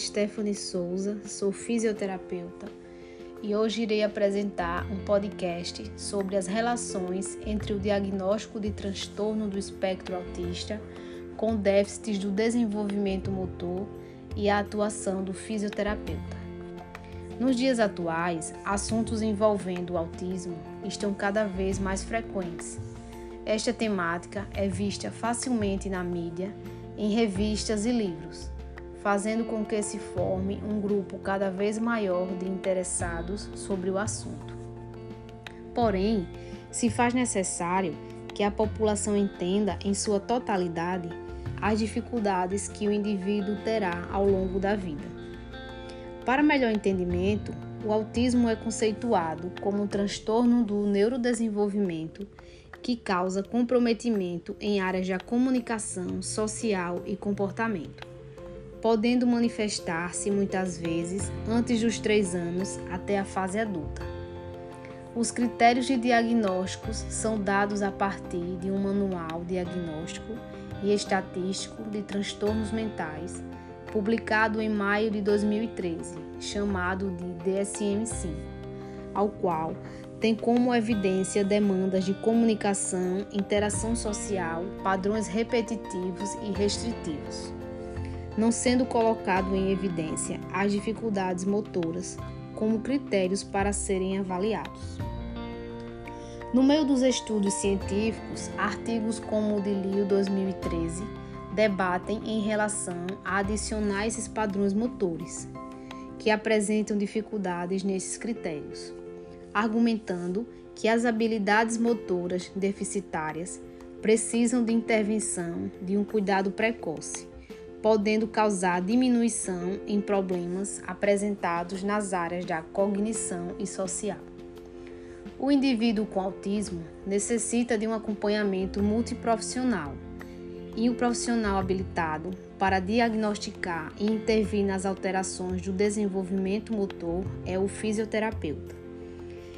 Stephanie Souza, sou fisioterapeuta e hoje irei apresentar um podcast sobre as relações entre o diagnóstico de transtorno do espectro autista com déficits do desenvolvimento motor e a atuação do fisioterapeuta. Nos dias atuais, assuntos envolvendo o autismo estão cada vez mais frequentes. Esta temática é vista facilmente na mídia, em revistas e livros fazendo com que se forme um grupo cada vez maior de interessados sobre o assunto. Porém, se faz necessário que a população entenda em sua totalidade as dificuldades que o indivíduo terá ao longo da vida. Para melhor entendimento, o autismo é conceituado como um transtorno do neurodesenvolvimento que causa comprometimento em áreas da comunicação, social e comportamento podendo manifestar-se muitas vezes antes dos três anos até a fase adulta. Os critérios de diagnósticos são dados a partir de um manual diagnóstico e estatístico de transtornos mentais, publicado em maio de 2013, chamado de DSM-5, ao qual tem como evidência demandas de comunicação, interação social, padrões repetitivos e restritivos não sendo colocado em evidência as dificuldades motoras como critérios para serem avaliados. No meio dos estudos científicos, artigos como o de Lio 2013 debatem em relação a adicionar esses padrões motores, que apresentam dificuldades nesses critérios, argumentando que as habilidades motoras deficitárias precisam de intervenção de um cuidado precoce podendo causar diminuição em problemas apresentados nas áreas da cognição e social. O indivíduo com autismo necessita de um acompanhamento multiprofissional e o profissional habilitado para diagnosticar e intervir nas alterações do desenvolvimento motor é o fisioterapeuta.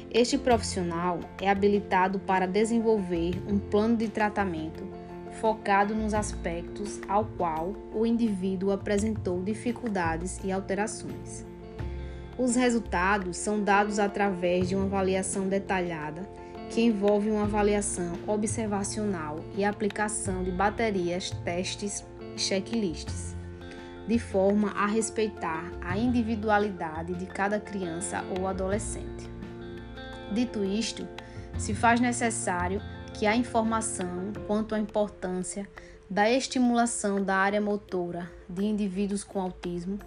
Este profissional é habilitado para desenvolver um plano de tratamento focado nos aspectos ao qual o indivíduo apresentou dificuldades e alterações. Os resultados são dados através de uma avaliação detalhada que envolve uma avaliação observacional e aplicação de baterias, testes e checklists, de forma a respeitar a individualidade de cada criança ou adolescente. Dito isto, se faz necessário que a informação quanto à importância da estimulação da área motora de indivíduos com autismo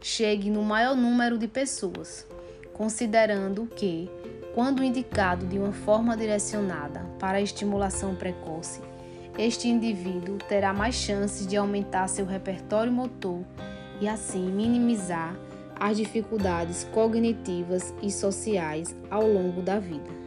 chegue no maior número de pessoas, considerando que, quando indicado de uma forma direcionada para a estimulação precoce, este indivíduo terá mais chances de aumentar seu repertório motor e assim minimizar as dificuldades cognitivas e sociais ao longo da vida.